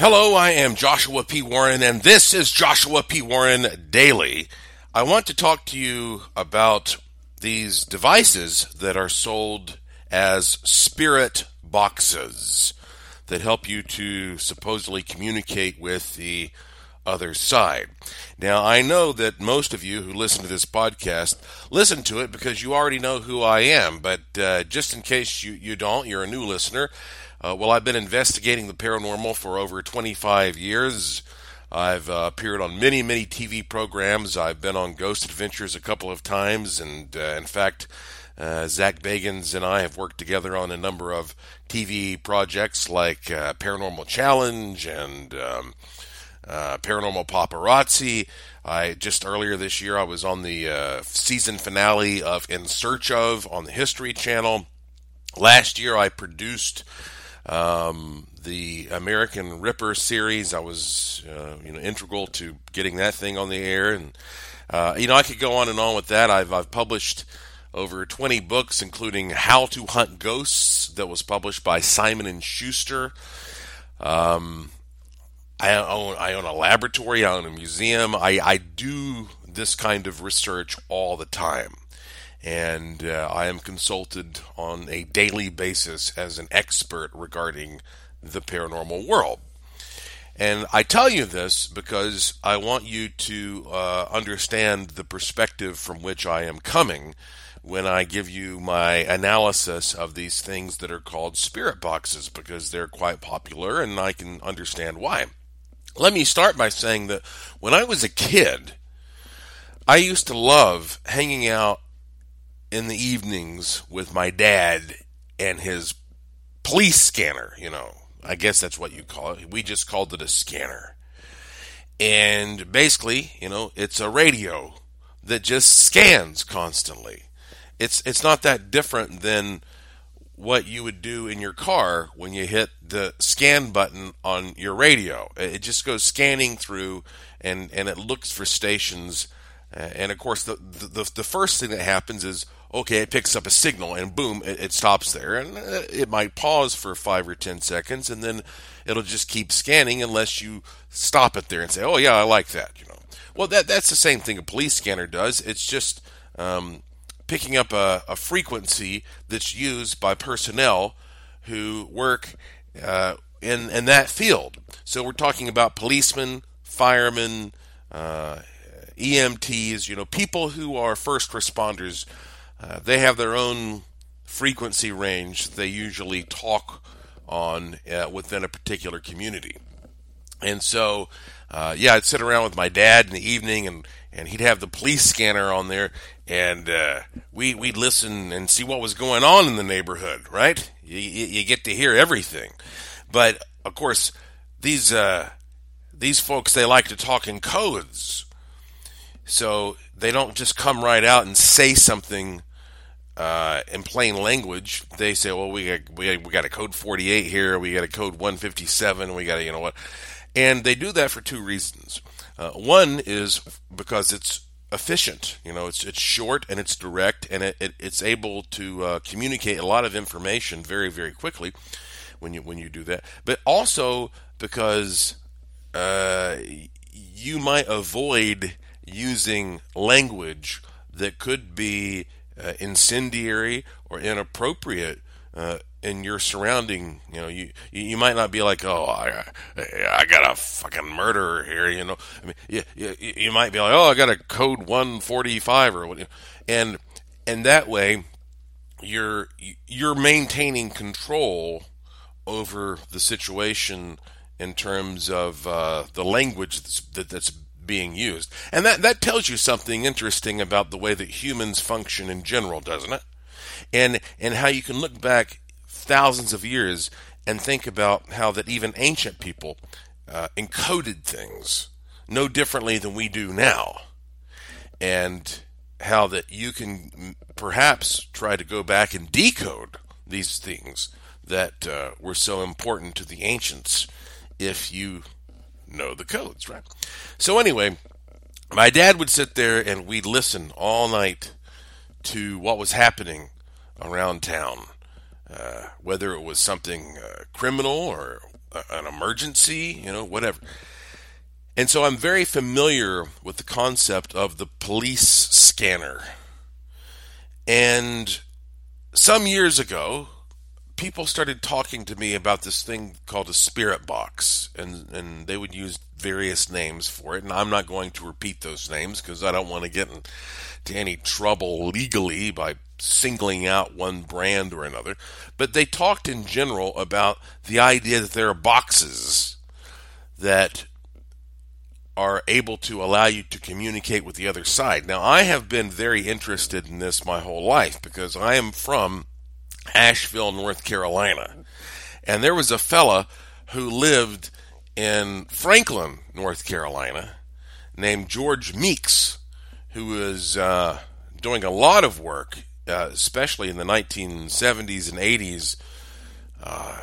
Hello, I am Joshua P. Warren, and this is Joshua P. Warren Daily. I want to talk to you about these devices that are sold as spirit boxes that help you to supposedly communicate with the other side. Now, I know that most of you who listen to this podcast listen to it because you already know who I am, but uh, just in case you, you don't, you're a new listener. Uh, well, I've been investigating the paranormal for over 25 years. I've uh, appeared on many, many TV programs. I've been on Ghost Adventures a couple of times, and uh, in fact, uh, Zak Bagans and I have worked together on a number of TV projects like uh, Paranormal Challenge and um, uh, Paranormal Paparazzi. I just earlier this year I was on the season finale of In Search of on the History Channel. Last year I produced um, the American Ripper series, I was uh, you know integral to getting that thing on the air, and uh, you know I could go on and on with that. I've I've published over 20 books, including How to Hunt Ghosts, that was published by Simon and Schuster. Um, I own I own a laboratory, I own a museum. I, I do this kind of research all the time and uh, I am consulted on a daily basis as an expert regarding the paranormal world. And I tell you this because I want you to uh, understand the perspective from which I am coming when I give you my analysis of these things that are called spirit boxes because they're quite popular and I can understand why. Let me start by saying that when I was a kid, I used to love hanging out in the evenings with my dad and his police scanner, you know. I guess that's what you call it. We just called it a scanner. And basically, you know, it's a radio that just scans constantly. It's it's not that different than what you would do in your car when you hit the scan button on your radio. It just goes scanning through and and it looks for stations uh, and of course the the, the first thing that happens is okay, it picks up a signal and boom, it, it, stops there. And uh, it might pause for five or ten seconds and then it'll just keep scanning unless you stop it there and say, oh, yeah, I like that. You know, Well, that, that's the same thing a police scanner does. It's just um, picking up a, a, frequency that's used by personnel who work uh, in, in that field. So we're talking about policemen, firemen, uh, EMTs, you know, people who are first responders uh, they have their own frequency range they usually talk on uh, within a particular community. And so, uh, yeah, I'd sit around with my dad in the evening, and, and he'd have the police scanner on there, and uh, we we'd listen and see what was going on in the neighborhood. Right? You, you get to hear everything, but of course, these uh, these folks they like to talk in codes, so they don't just come right out and say something uh, in plain language, they say, "Well, we got, we we got a code 48 here, we got a code 157, we got a, you know what," and they do that for two reasons. Uh, one is because it's efficient. You know, it's it's short and it's direct, and it, it it's able to uh, communicate a lot of information very very quickly when you when you do that. But also because uh, you might avoid using language that could be uh, incendiary or inappropriate uh, in your surrounding. You know, you you might not be like, oh, I I got a fucking murderer here. You know, I mean, you, you, you might be like, oh, I got a code one forty five or what, and and that way you're you're maintaining control over the situation in terms of uh, the language that's, that, that's being used. And that, that tells you something interesting about the way that humans function in general, doesn't it? And, and how you can look back thousands of years and think about how that even ancient people uh, encoded things no differently than we do now. And how that you can perhaps try to go back and decode these things that uh, were so important to the ancients if you know the codes, right? So anyway, my dad would sit there and we'd listen all night to what was happening around town, uh, whether it was something uh, criminal or an emergency, you know, whatever. And so I'm very familiar with the concept of the police scanner. And some years ago, people started talking to me about this thing called a spirit box, and, and they would use various names for it. And I'm not going to repeat those names because I don't want to get into any trouble legally by singling out one brand or another. But they talked in general about the idea that there are boxes that are able to allow you to communicate with the other side. Now, I have been very interested in this my whole life because I am from Asheville, North Carolina. And there was a fella who lived in Franklin, North Carolina, named George Meeks, who was uh, doing a lot of work, uh, especially in the 1970s and 80s, uh,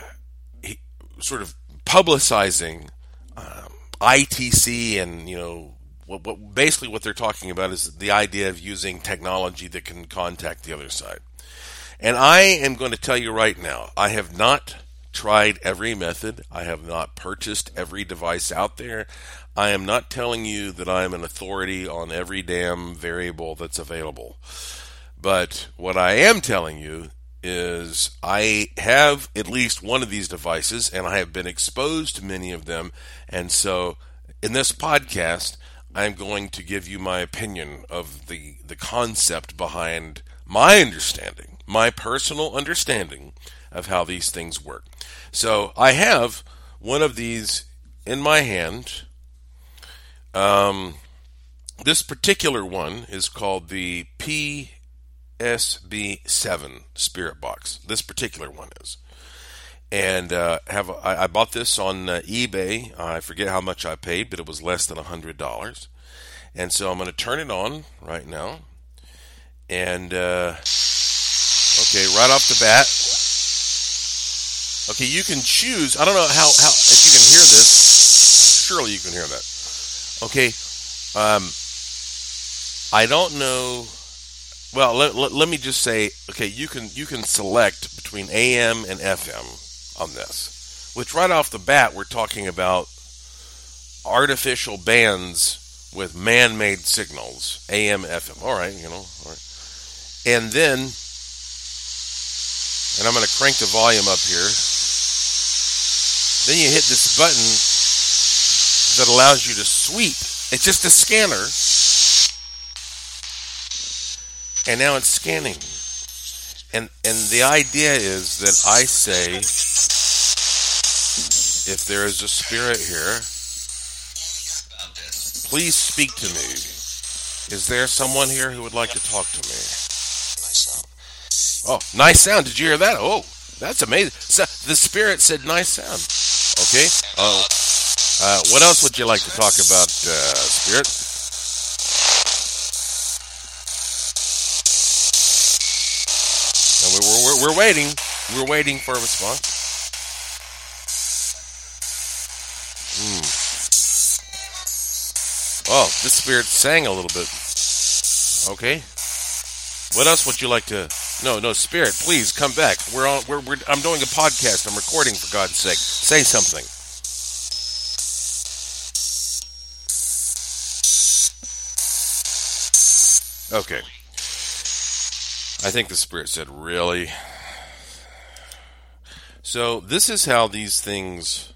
he, sort of publicizing um, ITC and, you know, what, what, basically what they're talking about is the idea of using technology that can contact the other side. And I am going to tell you right now, I have not tried every method. I have not purchased every device out there. I am not telling you that I am an authority on every damn variable that's available. But what I am telling you is I have at least one of these devices and I have been exposed to many of them. And so in this podcast, I'm going to give you my opinion of the, the concept behind my understanding, my personal understanding of how these things work. So I have one of these in my hand. Um, this particular one is called the PSB7 Spirit Box. This particular one is. And uh, have I, I, bought this on uh, eBay. I forget how much I paid, but it was less than hundred dollars. And so I'm going to turn it on right now. And uh, okay, right off the bat, Okay, you can choose. I don't know how, how if you can hear this. Surely you can hear that. Okay. Um, I don't know. Well, let, let, let, me just say, okay, you can you can select between AM and FM on this. Which right off the bat, we're talking about artificial bands with man-made signals, AM, FM. All right, you know, all right. And then, and I'm going to crank the volume up here. Then you hit this button that allows you to sweep. It's just a scanner. And now it's scanning. And and the idea is that I say if there is a spirit here, please speak to me. Is there someone here who would like to talk to me? Oh, nice sound. Did you hear that? Oh, that's amazing. So the spirit said nice sound. Okay. Uh, uh, what else would you like to talk about, uh, Spirit? we're, we're, we're waiting. We're waiting for a response. Hmm. Oh, this spirit sang a little bit. Okay. What else would you like to? No, no, spirit, please come back. We're on. We're, we're. I'm doing a podcast. I'm recording for God's sake. Say something. Okay. I think the spirit said, "Really." So this is how these things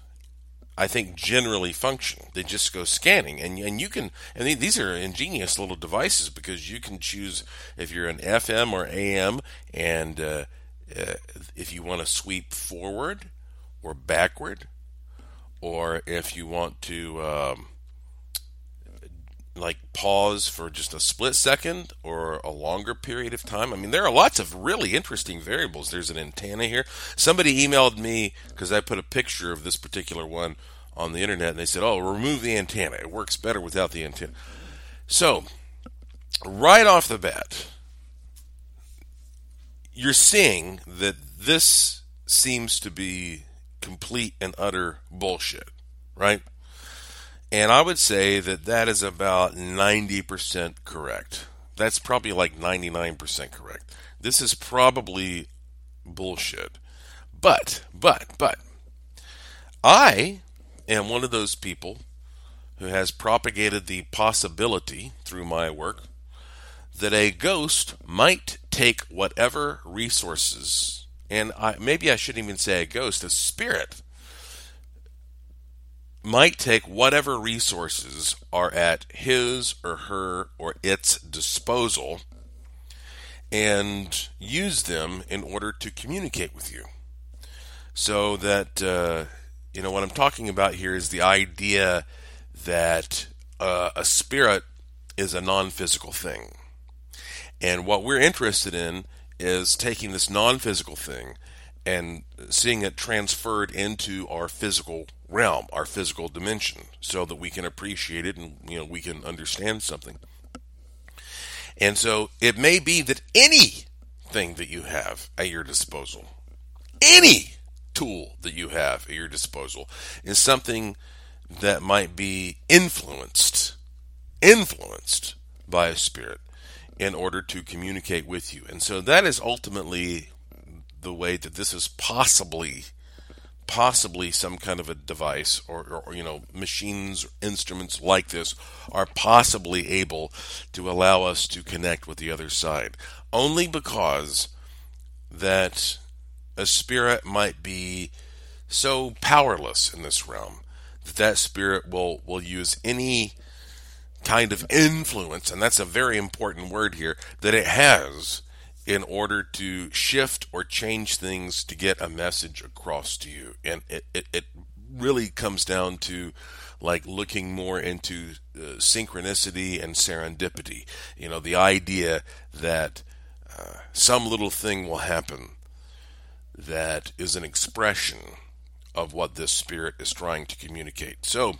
I think generally function. They just go scanning, and and you can and these are ingenious little devices because you can choose if you're an FM or AM, and uh, uh, if you want to sweep forward or backward, or if you want to um, like pause for just a split second or a longer period of time. I mean, there are lots of really interesting variables. There's an antenna here. Somebody emailed me because I put a picture of this particular one on the internet and they said, oh, remove the antenna. It works better without the antenna. So, right off the bat, you're seeing that this seems to be complete and utter bullshit, right? And I would say that that is about 90% correct. That's probably like 99% correct. This is probably bullshit. But, but, but, I am one of those people who has propagated the possibility through my work that a ghost might take whatever resources, and I, maybe I shouldn't even say a ghost, a spirit, might take whatever resources are at his or her or its disposal and use them in order to communicate with you. So that, uh, you know, what I'm talking about here is the idea that uh, a spirit is a non physical thing. And what we're interested in is taking this non physical thing and seeing it transferred into our physical realm, our physical dimension, so that we can appreciate it and you know we can understand something. And so it may be that anything that you have at your disposal, any tool that you have at your disposal, is something that might be influenced, influenced by a spirit in order to communicate with you. And so that is ultimately the way that this is possibly possibly some kind of a device or, or, you know machines instruments like this are possibly able to allow us to connect with the other side. Only because that a spirit might be so powerless in this realm that that spirit will will use any kind of influence and that's a very important word here that it has in order to shift or change things to get a message across to you. And it, it, it really comes down to like looking more into uh, synchronicity and serendipity. You know, the idea that uh, some little thing will happen that is an expression of what this spirit is trying to communicate. So,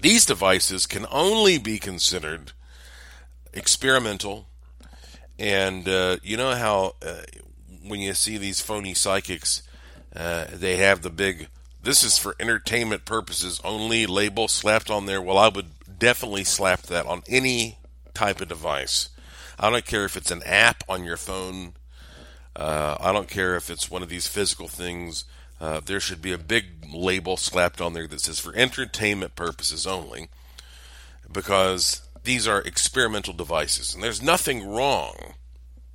these devices can only be considered experimental and uh, you know how uh, when you see these phony psychics, uh, they have the big "this is for entertainment purposes only" label slapped on there. Well, I would definitely slap that on any type of device. I don't care if it's an app on your phone. Uh, I don't care if it's one of these physical things. Uh, there should be a big label slapped on there that says for entertainment purposes only, because these are experimental devices, and there's nothing wrong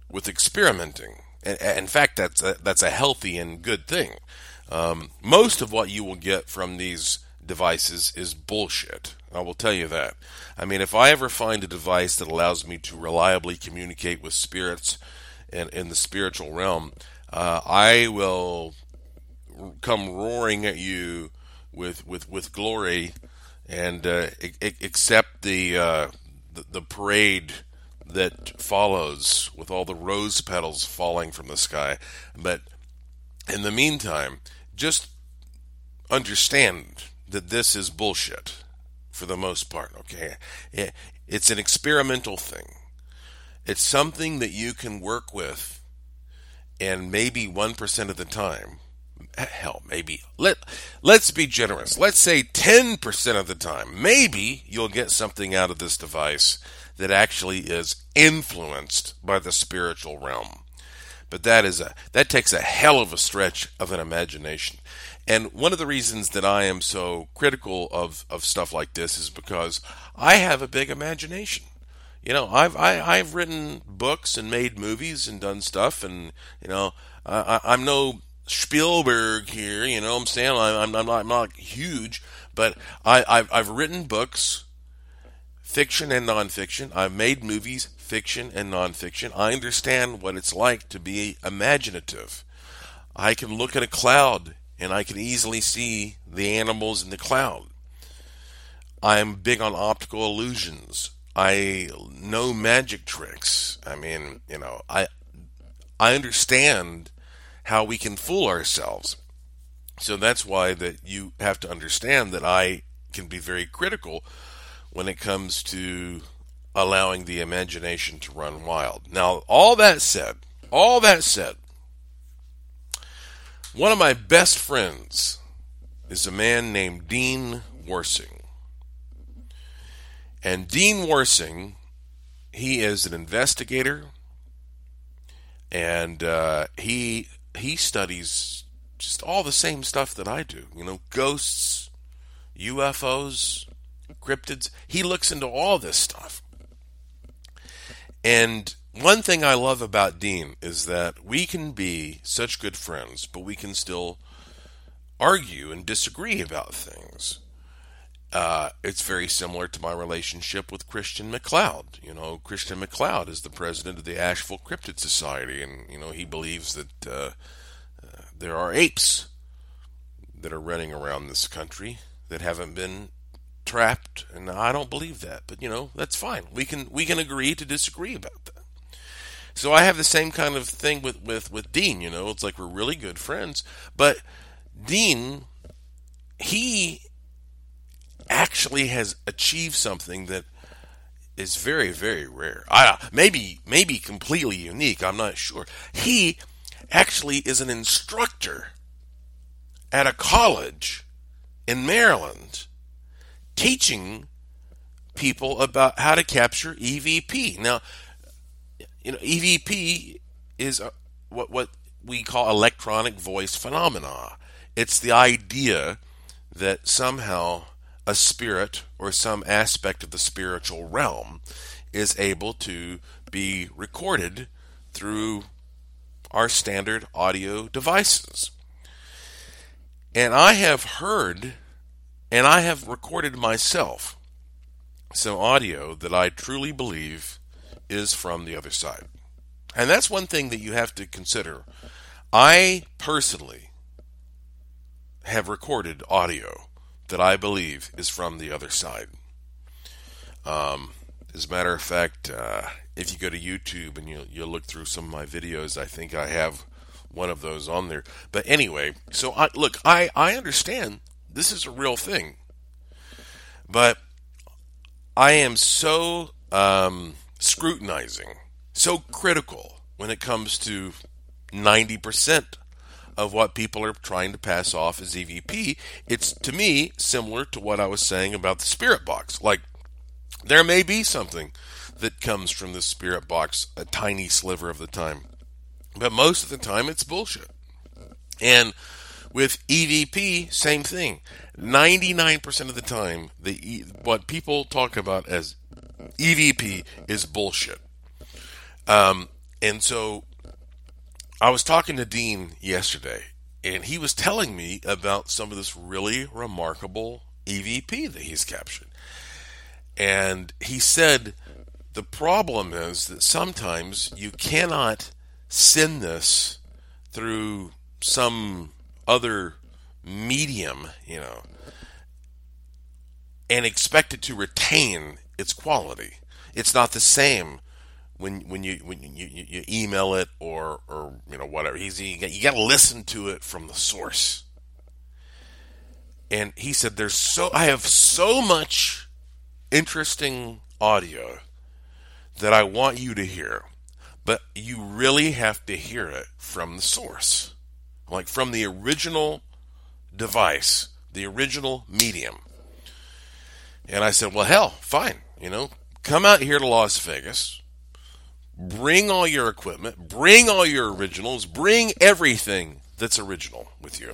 with experimenting. In fact, that's a, that's a healthy and good thing. Um, most of what you will get from these devices is bullshit. I will tell you that. I mean, if I ever find a device that allows me to reliably communicate with spirits in, in the spiritual realm, uh, I will come roaring at you with with with glory and uh, accept the, uh, the, the parade that follows with all the rose petals falling from the sky. But in the meantime, just understand that this is bullshit for the most part, okay? It's an experimental thing. It's something that you can work with and maybe 1% of the time Eh, hell, maybe let let's be generous. Let's say 10% of the time, maybe you'll get something out of this device that actually is influenced by the spiritual realm. But that is a that takes a hell of a stretch of an imagination. And one of the reasons that I am so critical of, of stuff like this is because I have a big imagination. You know, I've I, have i have written books and made movies and done stuff, and you know, I, I'm no Spielberg here. You know what I'm saying? I'm, I'm, not, I'm not huge, but I, I've, I've written books, fiction and nonfiction. I've made movies, fiction and nonfiction. I understand what it's like to be imaginative. I can look at a cloud and I can easily see the animals in the cloud. I'm big on optical illusions. I know magic tricks. I mean, you know, I I understand how we can fool ourselves. So that's why that you have to understand that I can be very critical when it comes to allowing the imagination to run wild. Now, all that said, all that said, one of my best friends is a man named Dean Warsing. And Dean Warsing, he is an investigator, and uh, he he studies just all the same stuff that I do. You know, ghosts, UFOs, cryptids. He looks into all this stuff. And one thing I love about Dean is that we can be such good friends, but we can still argue and disagree about things. Uh, it's very similar to my relationship with Christian McLeod. You know, Christian McLeod is the president of the Asheville Cryptid Society, and you know he believes that uh, uh, there are apes that are running around this country that haven't been trapped, and I don't believe that. But you know, that's fine. We can we can agree to disagree about that. So I have the same kind of thing with with with Dean. You know, it's like we're really good friends, but Dean, he actually has achieved something that is very, very rare. I maybe maybe completely unique. I'm not sure. He actually is an instructor at a college in Maryland, teaching people about how to capture EVP. Now, you know, EVP is a, what what we call electronic voice phenomena. It's the idea that somehow a spirit or some aspect of the spiritual realm is able to be recorded through our standard audio devices. And I have heard and I have recorded myself some audio that I truly believe is from the other side. And that's one thing that you have to consider. I personally have recorded audio that I believe is from the other side. Um, as a matter of fact, uh, if you go to YouTube and you you look through some of my videos, I think I have one of those on there. But anyway, so I, look, I I understand this is a real thing, but I am so um, scrutinizing, so critical when it comes to ninety percent of what people are trying to pass off as EVP. It's to me similar to what I was saying about the spirit box. Like there may be something that comes from the spirit box a tiny sliver of the time. But most of the time it's bullshit. And with EVP, same thing. 99% of the time, the what people talk about as EVP is bullshit. Um, and so I was talking to Dean yesterday, and he was telling me about some of this really remarkable EVP that he's captured. And he said the problem is that sometimes you cannot send this through some other medium, you know, and expect it to retain its quality. It's not the same when when you when you, you, you email it or or you know whatever he's you got, you got to listen to it from the source. And he said there's so i have so much interesting audio that i want you to hear but you really have to hear it from the source. Like from the original device the original medium. And i said well hell fine you know come out here to las vegas Bring all your equipment, bring all your originals, bring everything that's original with you.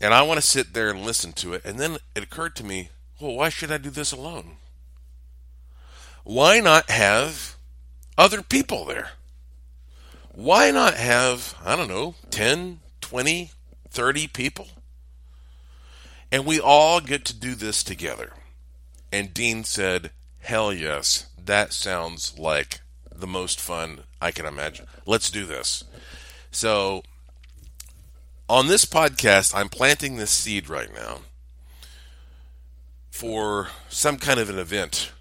And I want to sit there and listen to it. And then it occurred to me, well, why should I do this alone? Why not have other people there? Why not have, I don't know, 10, 20, 30 people? And we all get to do this together. And Dean said, hell yes, that sounds like the most fun I can imagine. Let's do this. So, on this podcast, I'm planting this seed right now for some kind of an event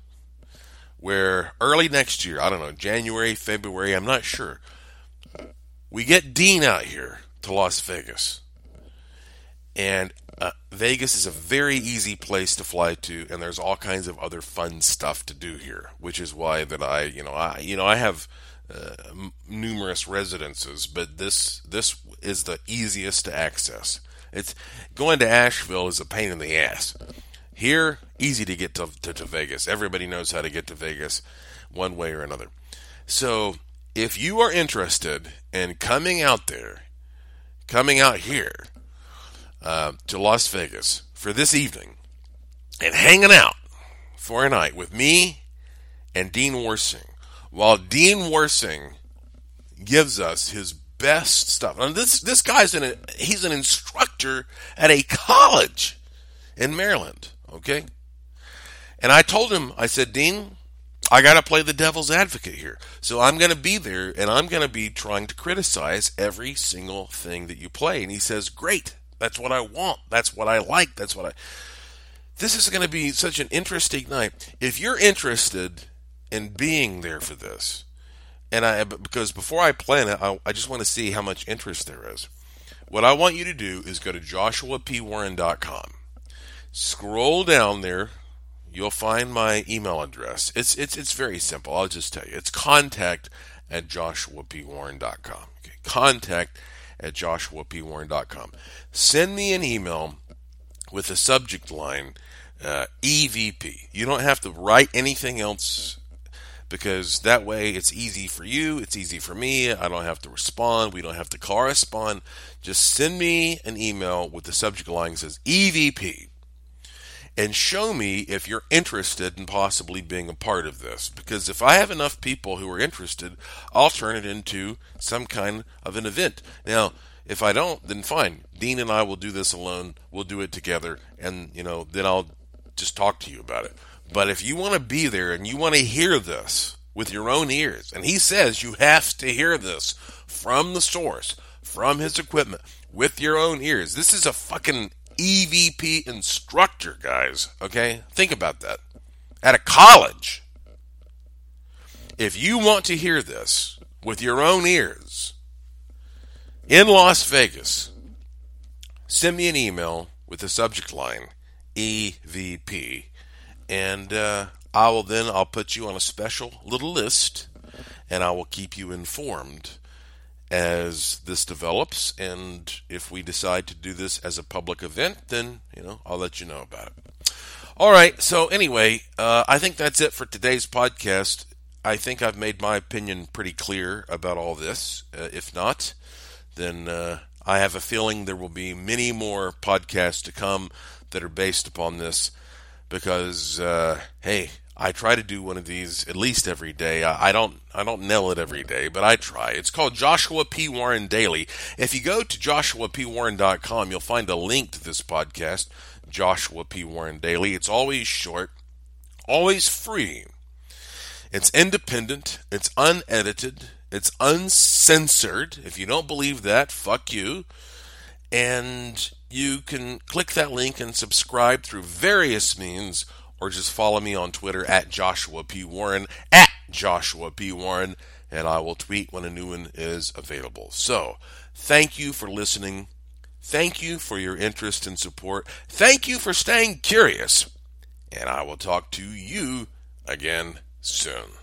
where early next year, I don't know, January, February, I'm not sure, we get Dean out here to Las Vegas. And uh, Vegas is a very easy place to fly to, and there's all kinds of other fun stuff to do here, which is why that I, you know, I, you know, I have uh, m- numerous residences, but this this is the easiest to access. It's going to Asheville is a pain in the ass. Here, easy to get to, to, to Vegas. Everybody knows how to get to Vegas, one way or another. So, if you are interested in coming out there coming out here uh, to Las Vegas for this evening and hanging out for a night with me and Dean Warsing while Dean Warsing gives us his best stuff. And this this guy's an he's an instructor at a college in Maryland, okay? And I told him, I said, Dean, I got to play the devil's advocate here. So I'm going to be there and I'm going to be trying to criticize every single thing that you play. And he says, Great. That's what I want. That's what I like. That's what I. This is going to be such an interesting night. If you're interested in being there for this, and I because before I plan it, I, I just want to see how much interest there is. What I want you to do is go to joshuapwarren.com. Scroll down there. You'll find my email address. It's it's it's very simple. I'll just tell you. It's contact at joshuapwarren.com. Okay. Contact at joshuapwarren.com. Send me an email with the subject line uh, EVP. You don't have to write anything else because that way it's easy for you, it's easy for me. I don't have to respond, we don't have to correspond. Just send me an email with the subject line that says EVP and show me if you're interested in possibly being a part of this. Because if I have enough people who are interested, I'll turn it into some kind of an event. Now, if I don't, then fine. Dean and I will do this alone. We'll do it together, and you know, then I'll just talk to you about it. But if you want to be there and you want to hear this with your own ears, and he says you have to hear this from the source, from his equipment, with your own ears. This is a fucking EVP instructor, guys. Okay? Think about that. At a college. If you want to hear this with your own ears in Las Vegas, send me an email with the subject line EVP and uh, I will then I'll put you on a special little list, and I will keep you informed as this develops. And if we decide to do this as a public event, then you know I'll let you know about it. All right. So anyway, uh, I think that's it for today's podcast. I think I've made my opinion pretty clear about all this. Uh, if not, then uh, I have a feeling there will be many more podcasts to come that are based upon this because uh, hey, I try to do one of these at least every day. I, don't I don't nail it every day, but I try. It's called Joshua P. Warren Daily. If you go to joshuapwarren.com, you'll find a link to this podcast, Joshua P. Warren Daily. It's always short, always free. It's independent, it's unedited, it's uncensored. If you don't believe that, fuck you. And you can click that link and subscribe through various means, or just follow me on Twitter at Joshua P. Warren, at Joshua P. Warren, and I will tweet when a new one is available. So, thank you for listening. Thank you for your interest and support. Thank you for staying curious. And I will talk to you again soon.